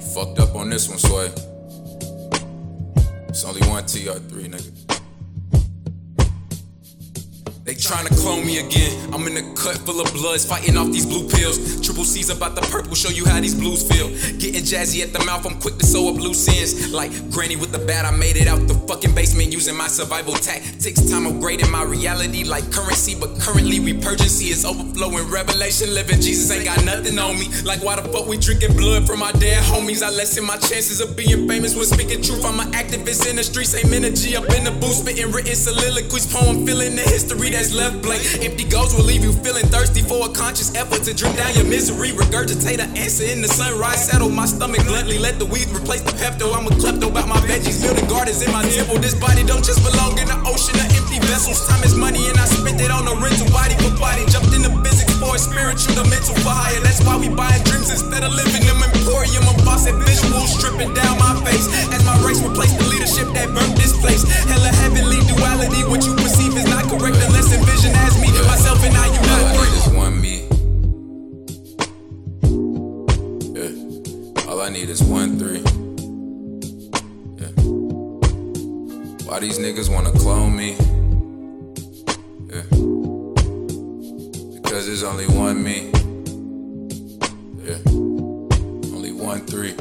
fucked up on this one, Sway. It's only one TR3, nigga. They tryna clone me again. I'm in a cut full of bloods, fighting off these blue pills. Triple C's about the purple, show you how these blues feel. Getting jazzy at the mouth, I'm quick to sew up loose ends. Like Granny with the bat, I made it out the fucking basement using my survival tactics. Time upgrading my reality like currency, but currently repurgency is overflowing. Revelation living, Jesus ain't got nothing on me. Like why the fuck we drinking blood from our dead homies? I lessen my chances of being famous when speaking truth. I'm an activist in the streets, same energy up in the booth, spitting written soliloquies, poem, filling the history that's left blank. Empty goals will leave you feeling thirsty for a conscious effort to drink down your misery. Regurgitate an answer in the sunrise. Settle my stomach bluntly. Let the weed replace the Pepto. I'm a klepto about my veggies. Building gardens in my temple. This body don't just belong in the ocean of empty vessels. Time is money and I spent it on a rental body for body. Jumped into physics for a spiritual, All I need is one three. Yeah. Why these niggas wanna clone me? Yeah. Because there's only one me. Yeah. Only one three.